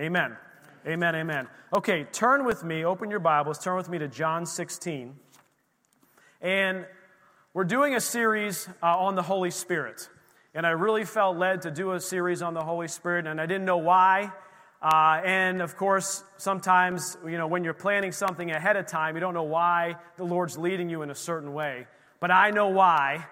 Amen. Amen. Amen. Okay, turn with me, open your Bibles, turn with me to John 16. And we're doing a series uh, on the Holy Spirit. And I really felt led to do a series on the Holy Spirit, and I didn't know why. Uh, and of course, sometimes, you know, when you're planning something ahead of time, you don't know why the Lord's leading you in a certain way. But I know why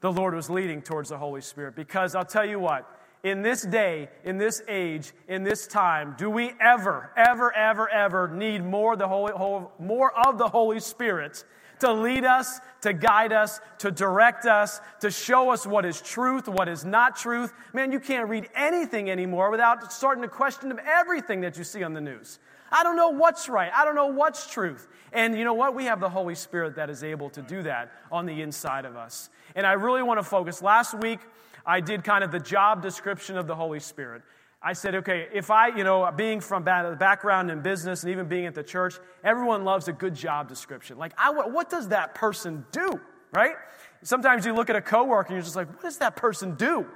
the Lord was leading towards the Holy Spirit. Because I'll tell you what, in this day, in this age, in this time, do we ever, ever, ever, ever need more, the Holy, more of the Holy Spirit to lead us, to guide us, to direct us, to show us what is truth, what is not truth? Man, you can't read anything anymore without starting to question everything that you see on the news. I don't know what's right. I don't know what's truth. And you know what? We have the Holy Spirit that is able to do that on the inside of us. And I really want to focus. Last week, I did kind of the job description of the Holy Spirit. I said, okay, if I, you know, being from background in business and even being at the church, everyone loves a good job description. Like, I, what does that person do, right? Sometimes you look at a coworker and you're just like, what does that person do?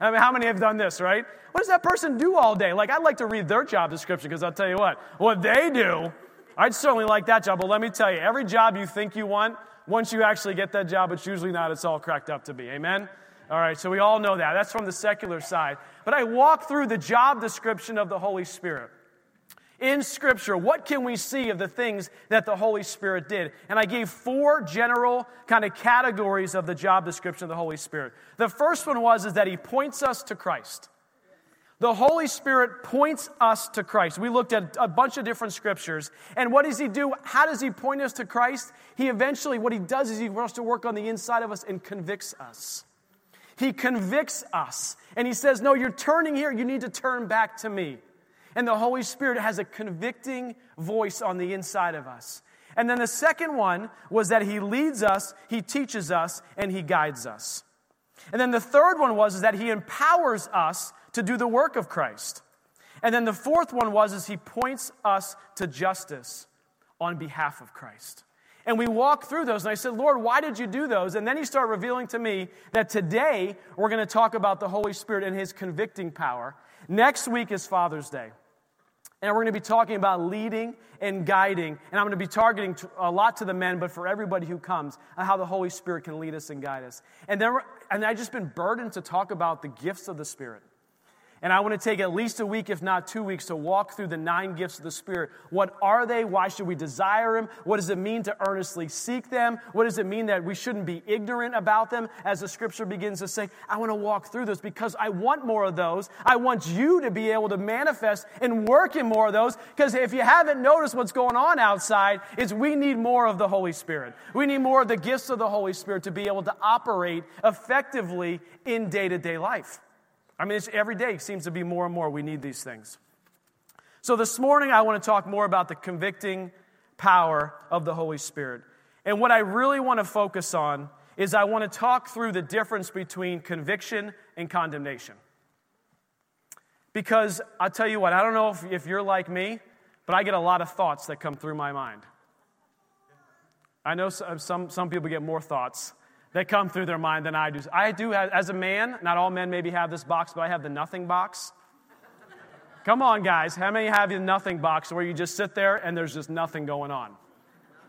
I mean, how many have done this, right? What does that person do all day? Like, I'd like to read their job description because I'll tell you what, what they do, I'd certainly like that job. But let me tell you, every job you think you want, once you actually get that job, it's usually not, it's all cracked up to be. Amen? All right, so we all know that. That's from the secular side. But I walk through the job description of the Holy Spirit. In Scripture, what can we see of the things that the Holy Spirit did? And I gave four general kind of categories of the job description of the Holy Spirit. The first one was is that He points us to Christ. The Holy Spirit points us to Christ. We looked at a bunch of different scriptures. And what does He do? How does He point us to Christ? He eventually, what He does is He wants to work on the inside of us and convicts us. He convicts us and he says, No, you're turning here. You need to turn back to me. And the Holy Spirit has a convicting voice on the inside of us. And then the second one was that he leads us, he teaches us, and he guides us. And then the third one was is that he empowers us to do the work of Christ. And then the fourth one was is he points us to justice on behalf of Christ. And we walked through those, and I said, Lord, why did you do those? And then he started revealing to me that today we're going to talk about the Holy Spirit and his convicting power. Next week is Father's Day. And we're going to be talking about leading and guiding. And I'm going to be targeting a lot to the men, but for everybody who comes, how the Holy Spirit can lead us and guide us. And then, and I've just been burdened to talk about the gifts of the Spirit. And I want to take at least a week, if not two weeks, to walk through the nine gifts of the Spirit. What are they? Why should we desire them? What does it mean to earnestly seek them? What does it mean that we shouldn't be ignorant about them? As the scripture begins to say, I want to walk through those because I want more of those. I want you to be able to manifest and work in more of those. Because if you haven't noticed what's going on outside, is we need more of the Holy Spirit. We need more of the gifts of the Holy Spirit to be able to operate effectively in day to day life. I mean, every day seems to be more and more we need these things. So this morning, I want to talk more about the convicting power of the Holy Spirit. And what I really want to focus on is I want to talk through the difference between conviction and condemnation. Because I'll tell you what, I don't know if, if you're like me, but I get a lot of thoughts that come through my mind. I know uh, some, some people get more thoughts that come through their mind than I do. I do, as a man, not all men maybe have this box, but I have the nothing box. Come on, guys. How many have the nothing box where you just sit there and there's just nothing going on?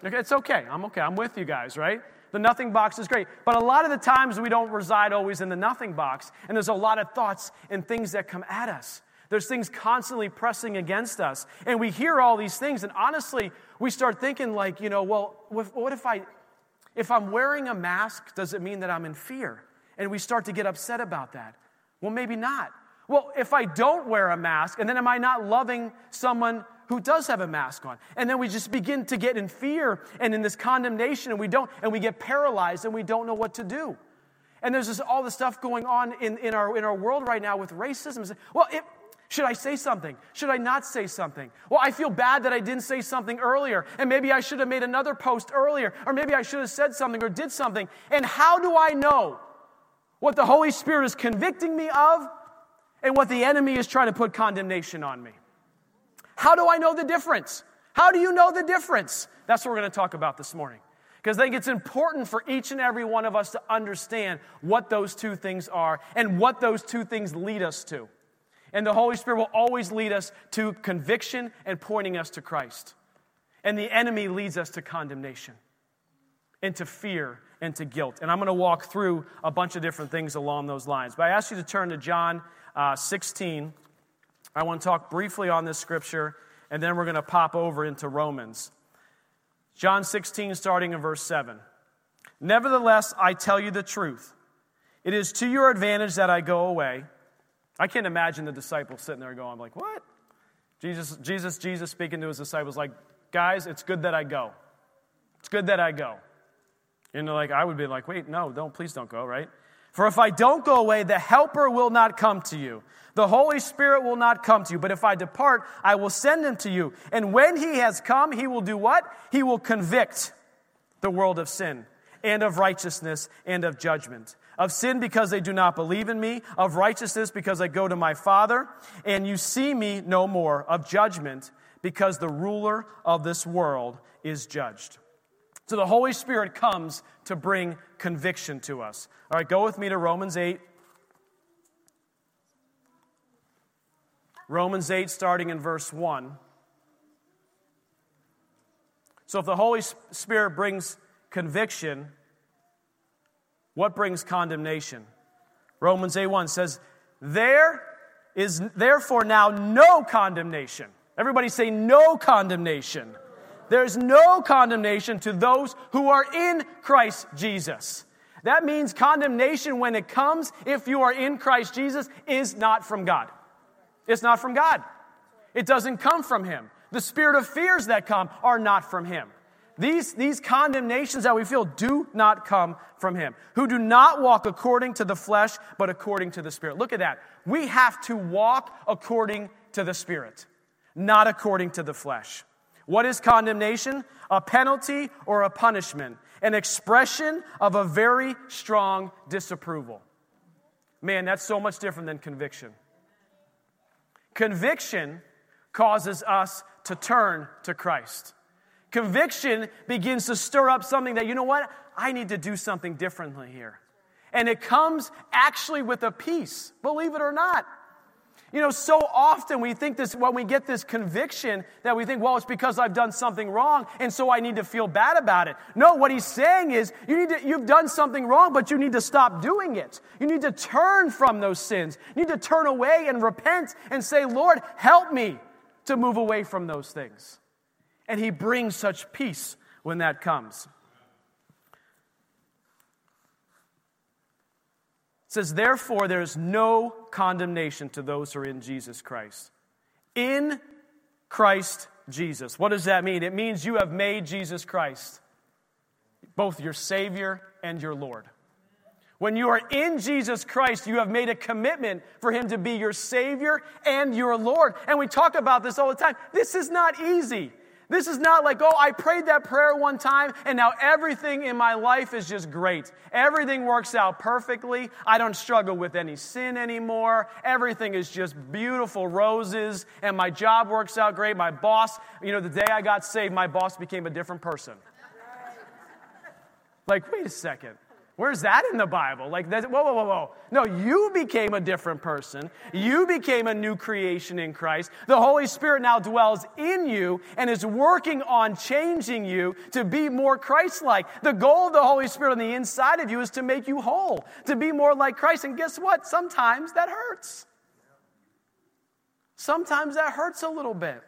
It's okay. I'm okay. I'm with you guys, right? The nothing box is great. But a lot of the times we don't reside always in the nothing box, and there's a lot of thoughts and things that come at us. There's things constantly pressing against us. And we hear all these things, and honestly, we start thinking, like, you know, well, what if I if I'm wearing a mask, does it mean that I'm in fear? And we start to get upset about that. Well, maybe not. Well, if I don't wear a mask, and then am I not loving someone who does have a mask on? And then we just begin to get in fear and in this condemnation, and we don't, and we get paralyzed and we don't know what to do. And there's just all the stuff going on in, in, our, in our world right now with racism. Well, it, should I say something? Should I not say something? Well, I feel bad that I didn't say something earlier, and maybe I should have made another post earlier, or maybe I should have said something or did something. And how do I know what the Holy Spirit is convicting me of and what the enemy is trying to put condemnation on me? How do I know the difference? How do you know the difference? That's what we're going to talk about this morning. Because I think it's important for each and every one of us to understand what those two things are and what those two things lead us to. And the Holy Spirit will always lead us to conviction and pointing us to Christ. And the enemy leads us to condemnation, into fear, and to guilt. And I'm going to walk through a bunch of different things along those lines. But I ask you to turn to John uh, 16. I want to talk briefly on this scripture, and then we're going to pop over into Romans. John 16, starting in verse 7. Nevertheless, I tell you the truth. It is to your advantage that I go away. I can't imagine the disciples sitting there going, I'm like, what? Jesus, Jesus, Jesus speaking to his disciples, like, guys, it's good that I go. It's good that I go. And they're like, I would be like, wait, no, don't, please don't go, right? For if I don't go away, the Helper will not come to you. The Holy Spirit will not come to you. But if I depart, I will send him to you. And when he has come, he will do what? He will convict the world of sin and of righteousness and of judgment. Of sin because they do not believe in me, of righteousness because I go to my Father, and you see me no more, of judgment because the ruler of this world is judged. So the Holy Spirit comes to bring conviction to us. All right, go with me to Romans 8. Romans 8, starting in verse 1. So, if the Holy Spirit brings conviction, what brings condemnation? Romans 8 1 says, There is therefore now no condemnation. Everybody say, No condemnation. There's no condemnation to those who are in Christ Jesus. That means condemnation, when it comes, if you are in Christ Jesus, is not from God. It's not from God. It doesn't come from Him. The spirit of fears that come are not from Him. These, these condemnations that we feel do not come from Him, who do not walk according to the flesh, but according to the Spirit. Look at that. We have to walk according to the Spirit, not according to the flesh. What is condemnation? A penalty or a punishment, an expression of a very strong disapproval. Man, that's so much different than conviction. Conviction causes us to turn to Christ. Conviction begins to stir up something that, you know what? I need to do something differently here. And it comes actually with a peace, believe it or not. You know, so often we think this, when we get this conviction, that we think, well, it's because I've done something wrong, and so I need to feel bad about it. No, what he's saying is, you need to, you've done something wrong, but you need to stop doing it. You need to turn from those sins. You need to turn away and repent and say, Lord, help me to move away from those things. And he brings such peace when that comes. It says, Therefore, there is no condemnation to those who are in Jesus Christ. In Christ Jesus. What does that mean? It means you have made Jesus Christ both your Savior and your Lord. When you are in Jesus Christ, you have made a commitment for Him to be your Savior and your Lord. And we talk about this all the time. This is not easy. This is not like, oh, I prayed that prayer one time and now everything in my life is just great. Everything works out perfectly. I don't struggle with any sin anymore. Everything is just beautiful roses and my job works out great. My boss, you know, the day I got saved, my boss became a different person. Like, wait a second. Where's that in the Bible? Like, that, whoa, whoa, whoa, whoa. No, you became a different person. You became a new creation in Christ. The Holy Spirit now dwells in you and is working on changing you to be more Christ like. The goal of the Holy Spirit on the inside of you is to make you whole, to be more like Christ. And guess what? Sometimes that hurts. Sometimes that hurts a little bit.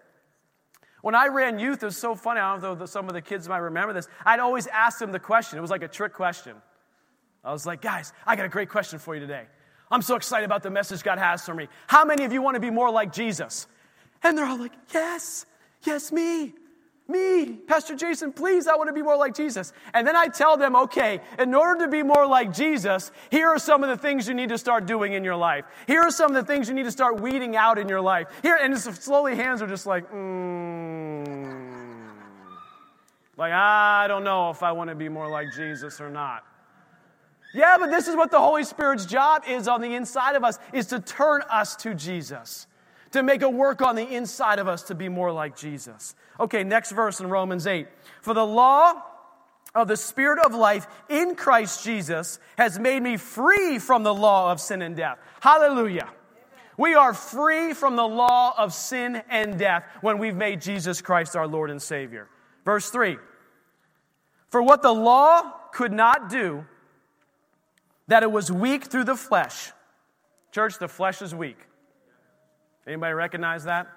When I ran youth, it was so funny. I don't know if some of the kids might remember this. I'd always ask them the question. It was like a trick question. I was like, guys, I got a great question for you today. I'm so excited about the message God has for me. How many of you want to be more like Jesus? And they're all like, yes, yes, me. Me, Pastor Jason, please, I want to be more like Jesus. And then I tell them, okay, in order to be more like Jesus, here are some of the things you need to start doing in your life. Here are some of the things you need to start weeding out in your life. Here, and slowly hands are just like, mm. Like, I don't know if I want to be more like Jesus or not. Yeah, but this is what the Holy Spirit's job is on the inside of us is to turn us to Jesus. To make a work on the inside of us to be more like Jesus. Okay, next verse in Romans 8. For the law of the Spirit of life in Christ Jesus has made me free from the law of sin and death. Hallelujah. We are free from the law of sin and death when we've made Jesus Christ our Lord and Savior. Verse 3 For what the law could not do, that it was weak through the flesh. Church, the flesh is weak. Anybody recognize that?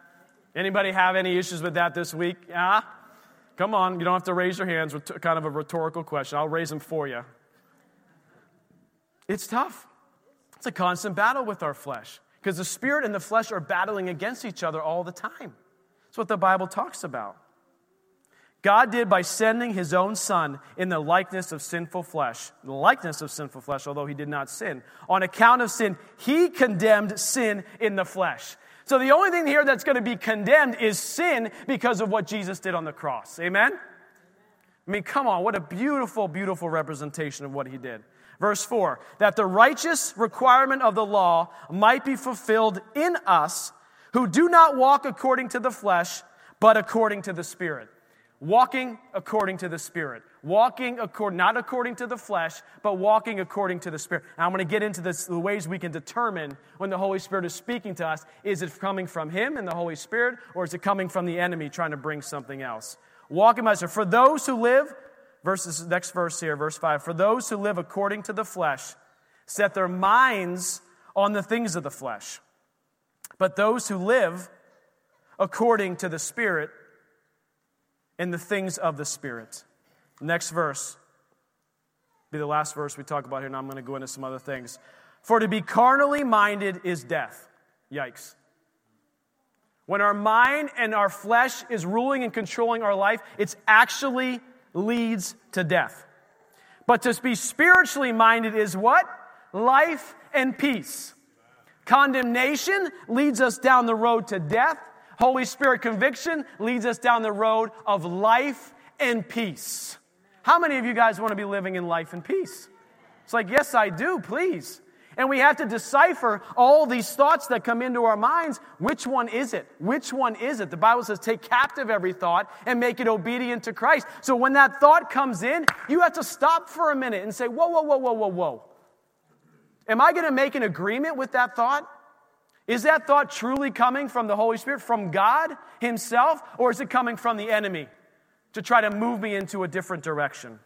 Anybody have any issues with that this week? Yeah? Come on, you don't have to raise your hands with kind of a rhetorical question. I'll raise them for you. It's tough. It's a constant battle with our flesh because the spirit and the flesh are battling against each other all the time. That's what the Bible talks about. God did by sending his own son in the likeness of sinful flesh, the likeness of sinful flesh, although he did not sin. On account of sin, he condemned sin in the flesh. So the only thing here that's going to be condemned is sin because of what Jesus did on the cross. Amen? I mean, come on, what a beautiful, beautiful representation of what he did. Verse 4 that the righteous requirement of the law might be fulfilled in us who do not walk according to the flesh, but according to the Spirit. Walking according to the Spirit. Walking according, not according to the flesh, but walking according to the Spirit. Now, I'm going to get into this, the ways we can determine when the Holy Spirit is speaking to us. Is it coming from Him and the Holy Spirit, or is it coming from the enemy trying to bring something else? Walking by For those who live verses, next verse here, verse 5. For those who live according to the flesh set their minds on the things of the flesh. But those who live according to the Spirit in the things of the Spirit. Next verse be the last verse we talk about here, and I'm going to go into some other things. For to be carnally minded is death. Yikes. When our mind and our flesh is ruling and controlling our life, it's actually leads to death. But to be spiritually minded is what? Life and peace. Condemnation leads us down the road to death. Holy Spirit conviction leads us down the road of life and peace. How many of you guys want to be living in life and peace? It's like, yes, I do, please. And we have to decipher all these thoughts that come into our minds. Which one is it? Which one is it? The Bible says, take captive every thought and make it obedient to Christ. So when that thought comes in, you have to stop for a minute and say, whoa, whoa, whoa, whoa, whoa, whoa. Am I going to make an agreement with that thought? Is that thought truly coming from the Holy Spirit, from God Himself, or is it coming from the enemy to try to move me into a different direction?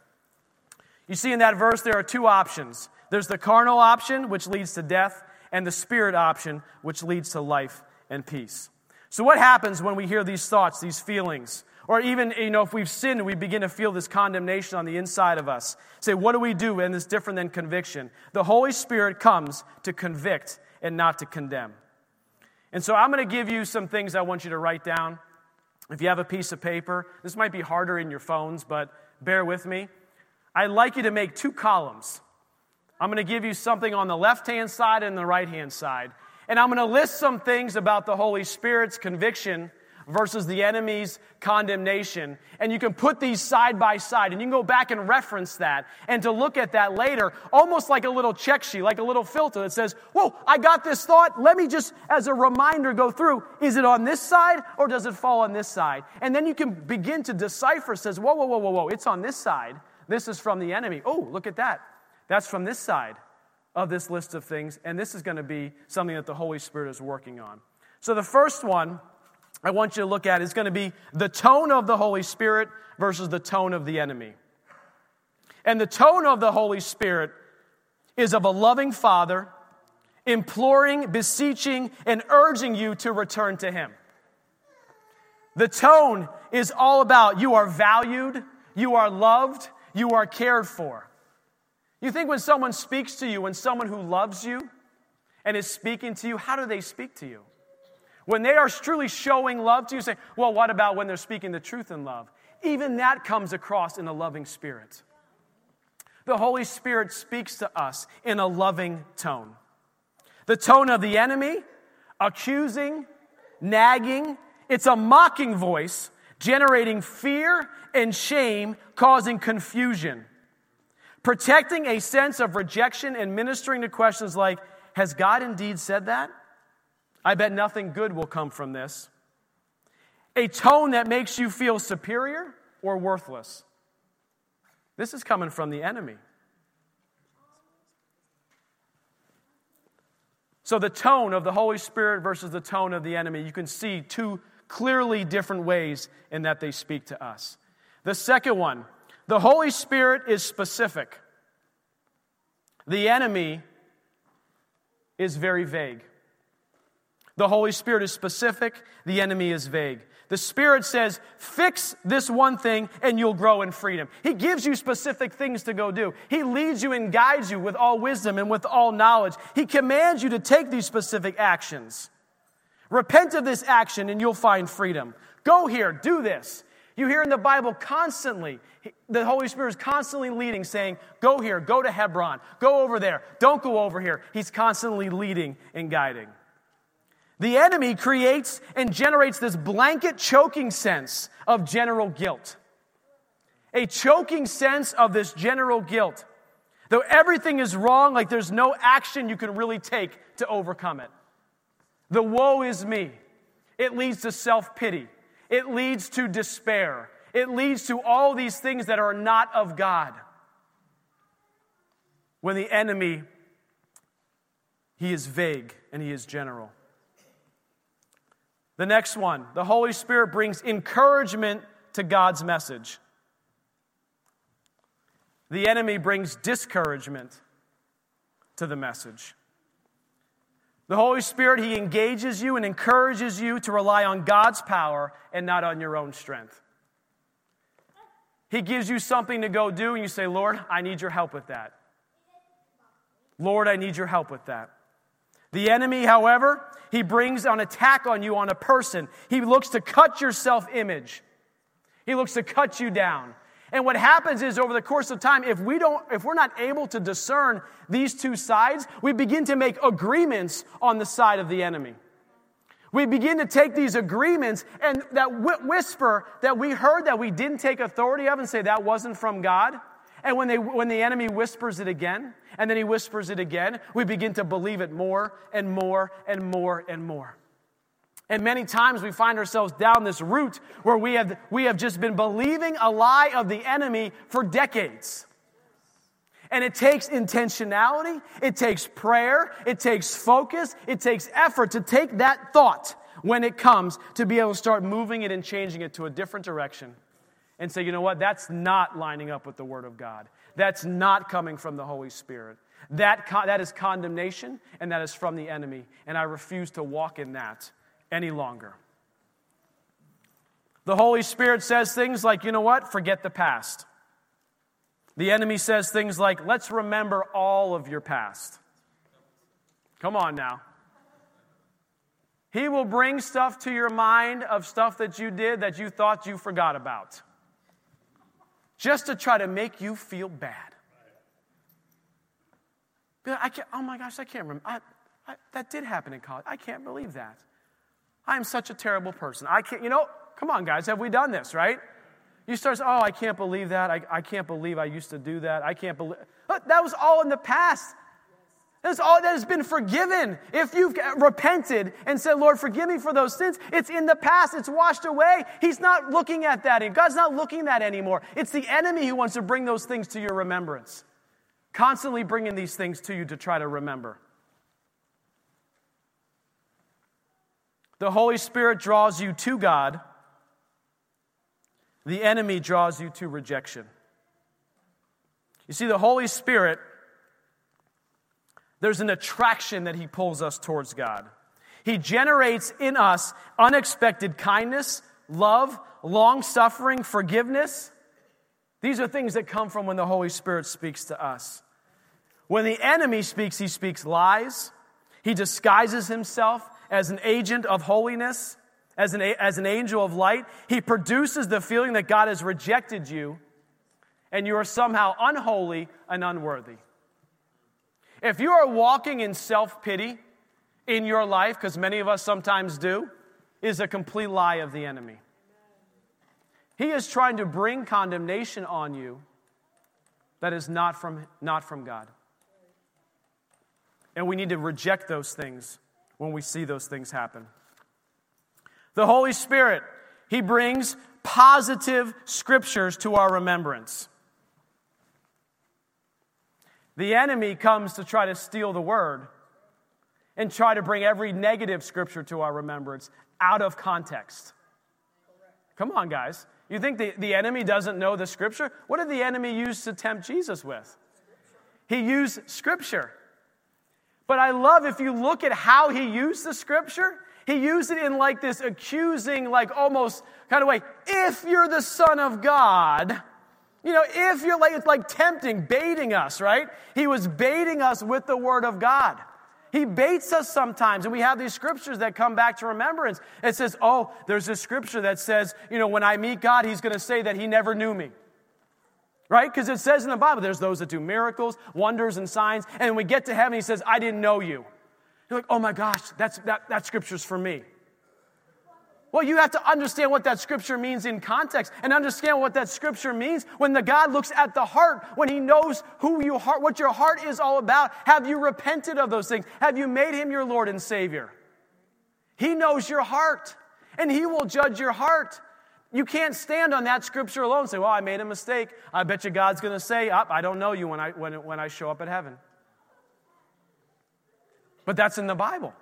You see, in that verse, there are two options there's the carnal option, which leads to death, and the spirit option, which leads to life and peace. So, what happens when we hear these thoughts, these feelings? Or even, you know, if we've sinned, we begin to feel this condemnation on the inside of us. Say, what do we do? And it's different than conviction. The Holy Spirit comes to convict and not to condemn. And so I'm going to give you some things I want you to write down. If you have a piece of paper, this might be harder in your phones, but bear with me. I'd like you to make two columns. I'm going to give you something on the left hand side and the right hand side. And I'm going to list some things about the Holy Spirit's conviction versus the enemy's condemnation. And you can put these side by side and you can go back and reference that and to look at that later, almost like a little check sheet, like a little filter that says, Whoa, I got this thought. Let me just, as a reminder, go through. Is it on this side or does it fall on this side? And then you can begin to decipher, says, Whoa, whoa, whoa, whoa, whoa, it's on this side. This is from the enemy. Oh, look at that. That's from this side of this list of things, and this is going to be something that the Holy Spirit is working on. So, the first one I want you to look at is going to be the tone of the Holy Spirit versus the tone of the enemy. And the tone of the Holy Spirit is of a loving Father imploring, beseeching, and urging you to return to Him. The tone is all about you are valued, you are loved, you are cared for. You think when someone speaks to you, when someone who loves you and is speaking to you, how do they speak to you? When they are truly showing love to you, say, well, what about when they're speaking the truth in love? Even that comes across in a loving spirit. The Holy Spirit speaks to us in a loving tone. The tone of the enemy, accusing, nagging, it's a mocking voice generating fear and shame, causing confusion protecting a sense of rejection and ministering to questions like, Has God indeed said that? I bet nothing good will come from this. A tone that makes you feel superior or worthless. This is coming from the enemy. So, the tone of the Holy Spirit versus the tone of the enemy, you can see two clearly different ways in that they speak to us. The second one, the Holy Spirit is specific, the enemy is very vague. The Holy Spirit is specific, the enemy is vague. The Spirit says, fix this one thing and you'll grow in freedom. He gives you specific things to go do. He leads you and guides you with all wisdom and with all knowledge. He commands you to take these specific actions. Repent of this action and you'll find freedom. Go here, do this. You hear in the Bible constantly, the Holy Spirit is constantly leading, saying, Go here, go to Hebron, go over there, don't go over here. He's constantly leading and guiding. The enemy creates and generates this blanket choking sense of general guilt. A choking sense of this general guilt. Though everything is wrong, like there's no action you can really take to overcome it. The woe is me. It leads to self pity. It leads to despair. It leads to all these things that are not of God. When the enemy, he is vague and he is general. The next one, the Holy Spirit brings encouragement to God's message. The enemy brings discouragement to the message. The Holy Spirit, He engages you and encourages you to rely on God's power and not on your own strength. He gives you something to go do, and you say, Lord, I need your help with that. Lord, I need your help with that. The enemy, however, he brings an attack on you on a person. He looks to cut your self image. He looks to cut you down. And what happens is over the course of time, if we don't, if we're not able to discern these two sides, we begin to make agreements on the side of the enemy. We begin to take these agreements and that whisper that we heard that we didn't take authority of and say that wasn't from God. And when, they, when the enemy whispers it again, and then he whispers it again, we begin to believe it more and more and more and more. And many times we find ourselves down this route where we have, we have just been believing a lie of the enemy for decades. And it takes intentionality, it takes prayer, it takes focus, it takes effort to take that thought when it comes to be able to start moving it and changing it to a different direction and say, you know what, that's not lining up with the Word of God. That's not coming from the Holy Spirit. That, that is condemnation, and that is from the enemy. And I refuse to walk in that any longer. The Holy Spirit says things like, you know what, forget the past. The enemy says things like, let's remember all of your past. Come on now. He will bring stuff to your mind of stuff that you did that you thought you forgot about just to try to make you feel bad. I can't, oh my gosh, I can't remember. I, I, that did happen in college. I can't believe that. I am such a terrible person. I can't, you know, come on, guys, have we done this, right? You start, oh, I can't believe that. I, I can't believe I used to do that. I can't believe. That was all in the past. That's all that has been forgiven. If you've repented and said, Lord, forgive me for those sins, it's in the past. It's washed away. He's not looking at that. God's not looking at that anymore. It's the enemy who wants to bring those things to your remembrance. Constantly bringing these things to you to try to remember. The Holy Spirit draws you to God, the enemy draws you to rejection. You see, the Holy Spirit there's an attraction that He pulls us towards God. He generates in us unexpected kindness, love, long suffering, forgiveness. These are things that come from when the Holy Spirit speaks to us. When the enemy speaks, he speaks lies. He disguises himself as an agent of holiness, as an, as an angel of light. He produces the feeling that God has rejected you and you are somehow unholy and unworthy. If you are walking in self pity in your life, because many of us sometimes do, is a complete lie of the enemy. He is trying to bring condemnation on you that is not from, not from God. And we need to reject those things when we see those things happen. The Holy Spirit, He brings positive scriptures to our remembrance. The enemy comes to try to steal the word and try to bring every negative scripture to our remembrance out of context. Come on, guys. You think the, the enemy doesn't know the scripture? What did the enemy use to tempt Jesus with? He used scripture. But I love if you look at how he used the scripture, he used it in like this accusing, like almost kind of way. If you're the Son of God, you know, if you're like, it's like tempting, baiting us, right? He was baiting us with the Word of God. He baits us sometimes, and we have these scriptures that come back to remembrance. It says, Oh, there's this scripture that says, you know, when I meet God, He's going to say that He never knew me. Right? Because it says in the Bible, there's those that do miracles, wonders, and signs, and when we get to heaven, He says, I didn't know you. You're like, Oh my gosh, that's, that, that scripture's for me. Well, you have to understand what that scripture means in context and understand what that scripture means when the God looks at the heart, when he knows who you heart, what your heart is all about. Have you repented of those things? Have you made him your Lord and Savior? He knows your heart and he will judge your heart. You can't stand on that scripture alone and say, Well, I made a mistake. I bet you God's going to say, oh, I don't know you when I, when, when I show up at heaven. But that's in the Bible.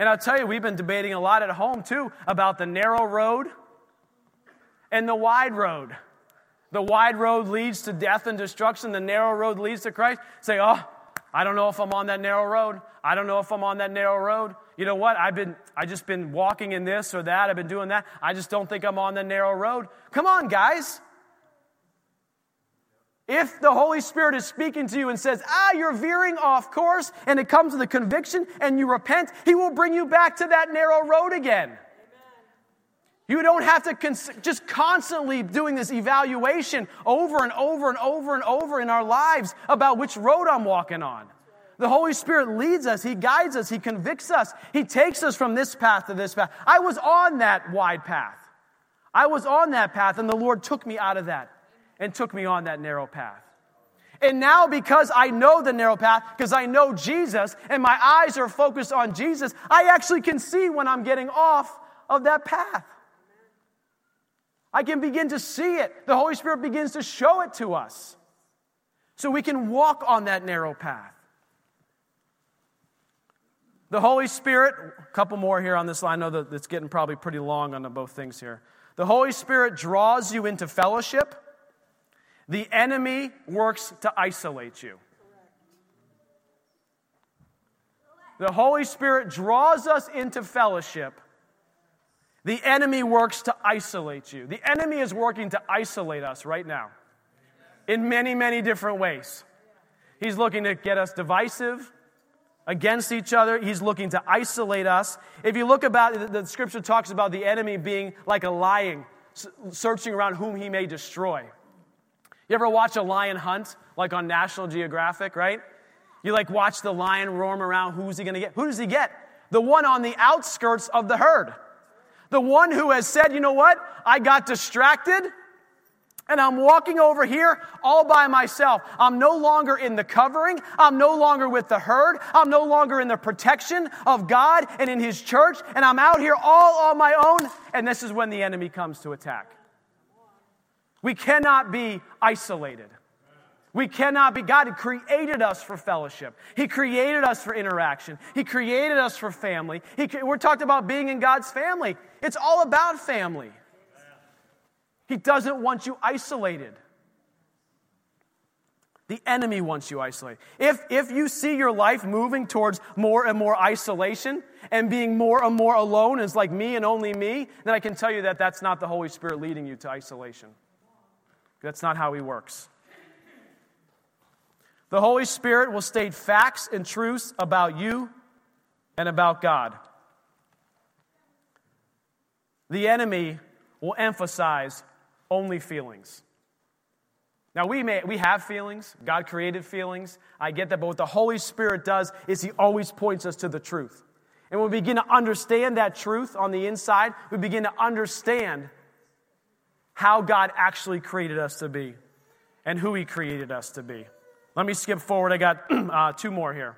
And I'll tell you, we've been debating a lot at home too about the narrow road and the wide road. The wide road leads to death and destruction, the narrow road leads to Christ. Say, oh, I don't know if I'm on that narrow road. I don't know if I'm on that narrow road. You know what? I've been I just been walking in this or that. I've been doing that. I just don't think I'm on the narrow road. Come on, guys. If the Holy Spirit is speaking to you and says, ah, you're veering off course, and it comes to the conviction and you repent, He will bring you back to that narrow road again. Amen. You don't have to cons- just constantly doing this evaluation over and over and over and over in our lives about which road I'm walking on. The Holy Spirit leads us, He guides us, He convicts us, He takes us from this path to this path. I was on that wide path. I was on that path, and the Lord took me out of that and took me on that narrow path. And now, because I know the narrow path, because I know Jesus, and my eyes are focused on Jesus, I actually can see when I'm getting off of that path. I can begin to see it. The Holy Spirit begins to show it to us. So we can walk on that narrow path. The Holy Spirit, a couple more here on this line. I know that it's getting probably pretty long on both things here. The Holy Spirit draws you into fellowship the enemy works to isolate you. The Holy Spirit draws us into fellowship. The enemy works to isolate you. The enemy is working to isolate us right now in many, many different ways. He's looking to get us divisive against each other. He's looking to isolate us. If you look about the scripture talks about the enemy being like a lion, searching around whom he may destroy. You ever watch a lion hunt, like on National Geographic, right? You like watch the lion roam around. Who's he going to get? Who does he get? The one on the outskirts of the herd. The one who has said, you know what? I got distracted and I'm walking over here all by myself. I'm no longer in the covering. I'm no longer with the herd. I'm no longer in the protection of God and in His church. And I'm out here all on my own. And this is when the enemy comes to attack. We cannot be isolated. We cannot be. God created us for fellowship. He created us for interaction. He created us for family. He, we're talking about being in God's family. It's all about family. He doesn't want you isolated. The enemy wants you isolated. If, if you see your life moving towards more and more isolation and being more and more alone, as like me and only me, then I can tell you that that's not the Holy Spirit leading you to isolation. That's not how he works. The Holy Spirit will state facts and truths about you and about God. The enemy will emphasize only feelings. Now, we, may, we have feelings. God created feelings. I get that. But what the Holy Spirit does is He always points us to the truth. And when we begin to understand that truth on the inside, we begin to understand how God actually created us to be and who He created us to be. Let me skip forward. I got uh, two more here.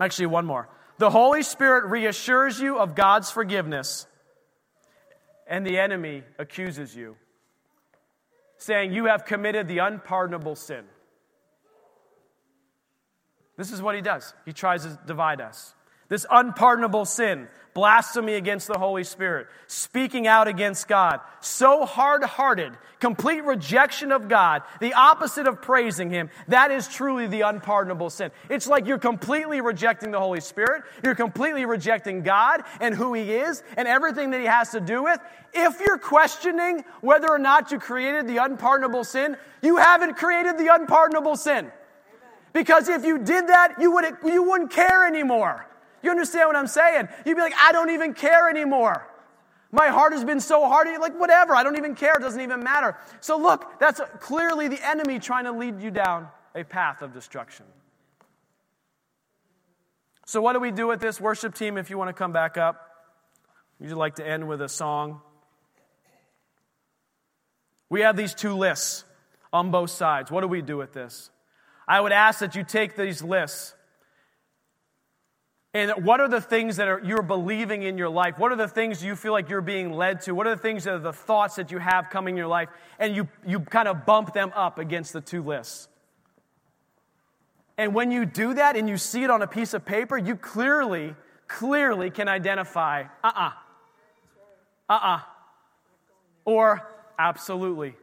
Actually, one more. The Holy Spirit reassures you of God's forgiveness, and the enemy accuses you, saying you have committed the unpardonable sin. This is what he does. He tries to divide us. This unpardonable sin, blasphemy against the Holy Spirit, speaking out against God, so hard hearted, complete rejection of God, the opposite of praising Him, that is truly the unpardonable sin. It's like you're completely rejecting the Holy Spirit, you're completely rejecting God and who He is and everything that He has to do with. If you're questioning whether or not you created the unpardonable sin, you haven't created the unpardonable sin. Because if you did that, you, would, you wouldn't care anymore. You understand what I'm saying? You'd be like, I don't even care anymore. My heart has been so hard. You're like, whatever, I don't even care. It doesn't even matter. So, look, that's clearly the enemy trying to lead you down a path of destruction. So, what do we do with this? Worship team, if you want to come back up, would you like to end with a song? We have these two lists on both sides. What do we do with this? I would ask that you take these lists and what are the things that are, you're believing in your life? What are the things you feel like you're being led to? What are the things that are the thoughts that you have coming in your life? And you, you kind of bump them up against the two lists. And when you do that and you see it on a piece of paper, you clearly, clearly can identify uh uh-uh. uh, uh uh, or absolutely,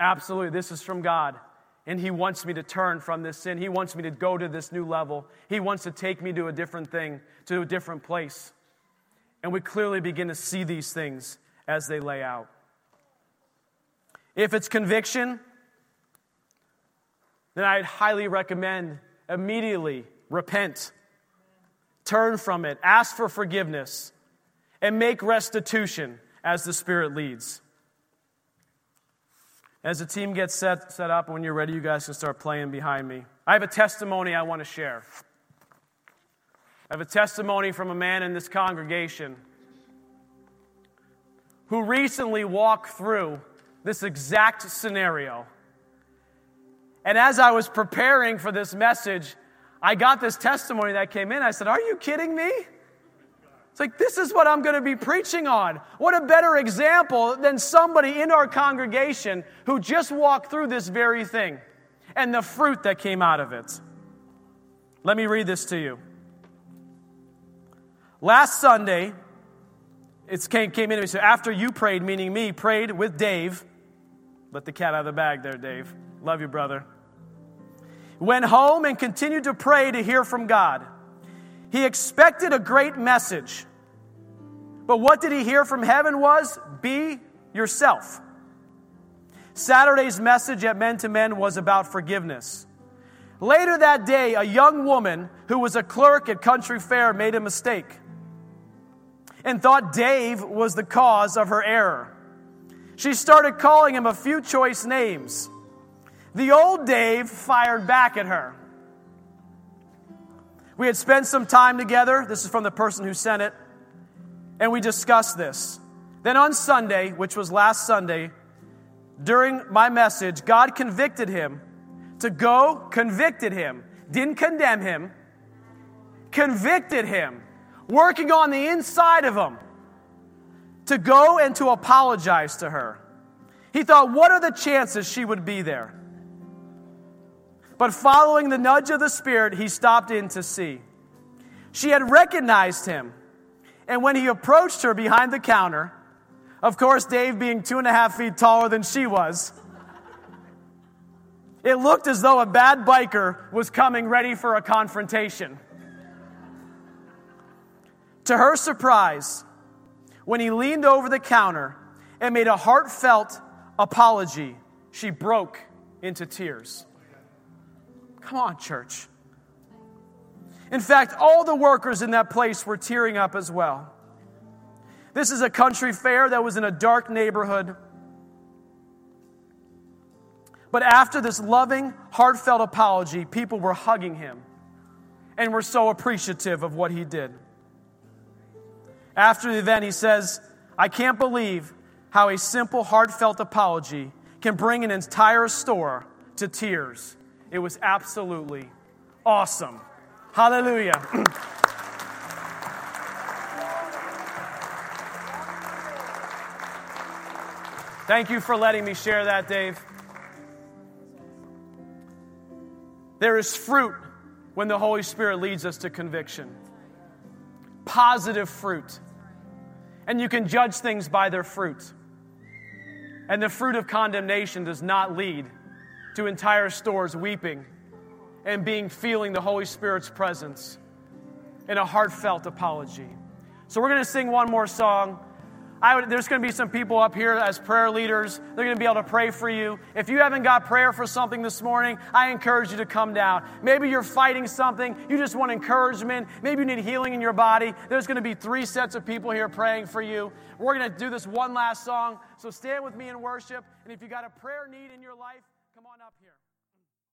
absolutely, this is from God. And He wants me to turn from this sin. He wants me to go to this new level. He wants to take me to a different thing, to a different place. And we clearly begin to see these things as they lay out. If it's conviction, then I'd highly recommend immediately repent, turn from it, ask for forgiveness, and make restitution as the Spirit leads. As the team gets set, set up, when you're ready, you guys can start playing behind me. I have a testimony I want to share. I have a testimony from a man in this congregation who recently walked through this exact scenario. And as I was preparing for this message, I got this testimony that came in. I said, Are you kidding me? It's like, this is what I'm going to be preaching on. What a better example than somebody in our congregation who just walked through this very thing and the fruit that came out of it. Let me read this to you. Last Sunday, it came, came into me. So after you prayed, meaning me, prayed with Dave. Let the cat out of the bag there, Dave. Love you, brother. Went home and continued to pray to hear from God. He expected a great message. But what did he hear from heaven was be yourself. Saturday's message at Men to Men was about forgiveness. Later that day, a young woman who was a clerk at Country Fair made a mistake and thought Dave was the cause of her error. She started calling him a few choice names. The old Dave fired back at her. We had spent some time together. This is from the person who sent it. And we discussed this. Then on Sunday, which was last Sunday, during my message, God convicted him to go, convicted him, didn't condemn him, convicted him, working on the inside of him to go and to apologize to her. He thought, what are the chances she would be there? But following the nudge of the Spirit, he stopped in to see. She had recognized him. And when he approached her behind the counter, of course, Dave being two and a half feet taller than she was, it looked as though a bad biker was coming ready for a confrontation. To her surprise, when he leaned over the counter and made a heartfelt apology, she broke into tears. Come on, church. In fact, all the workers in that place were tearing up as well. This is a country fair that was in a dark neighborhood. But after this loving, heartfelt apology, people were hugging him and were so appreciative of what he did. After the event, he says, I can't believe how a simple, heartfelt apology can bring an entire store to tears it was absolutely awesome. Hallelujah. Thank you for letting me share that, Dave. There is fruit when the Holy Spirit leads us to conviction. Positive fruit. And you can judge things by their fruit. And the fruit of condemnation does not lead to entire stores weeping and being feeling the Holy Spirit's presence in a heartfelt apology. So we're going to sing one more song. Would, there's going to be some people up here as prayer leaders. They're going to be able to pray for you. If you haven't got prayer for something this morning, I encourage you to come down. Maybe you're fighting something, you just want encouragement. Maybe you need healing in your body. There's going to be three sets of people here praying for you. We're going to do this one last song. So stand with me in worship. And if you got a prayer need in your life, come on up here.